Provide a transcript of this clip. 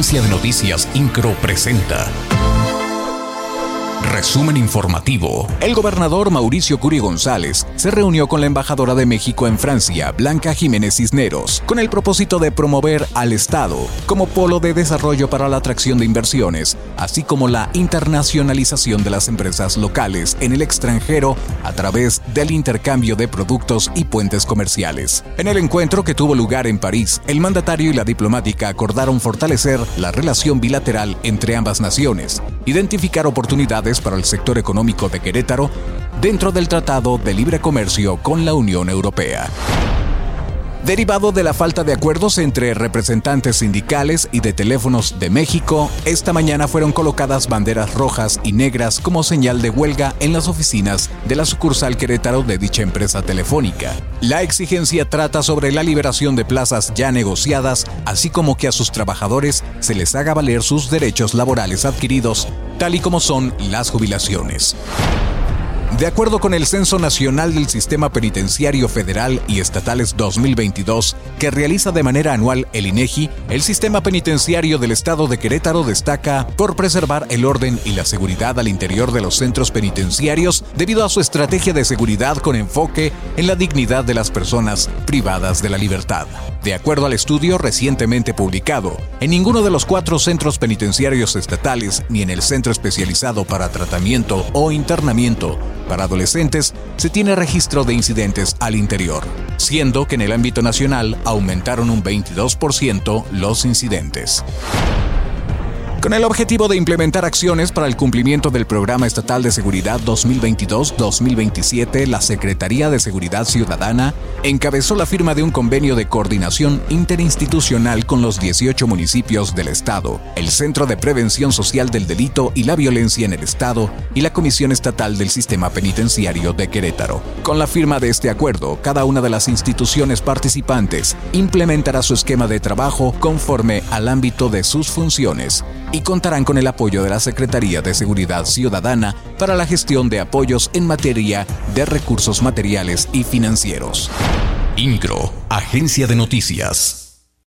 Agencia de Noticias Incro presenta. Resumen informativo. El gobernador Mauricio Curi González se reunió con la embajadora de México en Francia, Blanca Jiménez Cisneros, con el propósito de promover al Estado como polo de desarrollo para la atracción de inversiones, así como la internacionalización de las empresas locales en el extranjero a través del intercambio de productos y puentes comerciales. En el encuentro que tuvo lugar en París, el mandatario y la diplomática acordaron fortalecer la relación bilateral entre ambas naciones, identificar oportunidades para el sector económico de Querétaro dentro del Tratado de Libre Comercio con la Unión Europea. Derivado de la falta de acuerdos entre representantes sindicales y de teléfonos de México, esta mañana fueron colocadas banderas rojas y negras como señal de huelga en las oficinas de la sucursal Querétaro de dicha empresa telefónica. La exigencia trata sobre la liberación de plazas ya negociadas, así como que a sus trabajadores se les haga valer sus derechos laborales adquiridos, tal y como son las jubilaciones. De acuerdo con el Censo Nacional del Sistema Penitenciario Federal y Estatales 2022, que realiza de manera anual el INEGI, el sistema penitenciario del estado de Querétaro destaca por preservar el orden y la seguridad al interior de los centros penitenciarios debido a su estrategia de seguridad con enfoque en la dignidad de las personas privadas de la libertad. De acuerdo al estudio recientemente publicado, en ninguno de los cuatro centros penitenciarios estatales ni en el Centro Especializado para Tratamiento o Internamiento para adolescentes se tiene registro de incidentes al interior, siendo que en el ámbito nacional aumentaron un 22% los incidentes. Con el objetivo de implementar acciones para el cumplimiento del Programa Estatal de Seguridad 2022-2027, la Secretaría de Seguridad Ciudadana encabezó la firma de un convenio de coordinación interinstitucional con los 18 municipios del Estado, el Centro de Prevención Social del Delito y la Violencia en el Estado y la Comisión Estatal del Sistema Penitenciario de Querétaro. Con la firma de este acuerdo, cada una de las instituciones participantes implementará su esquema de trabajo conforme al ámbito de sus funciones y contarán con el apoyo de la Secretaría de Seguridad Ciudadana para la gestión de apoyos en materia de recursos materiales y financieros. INCRO, Agencia de Noticias.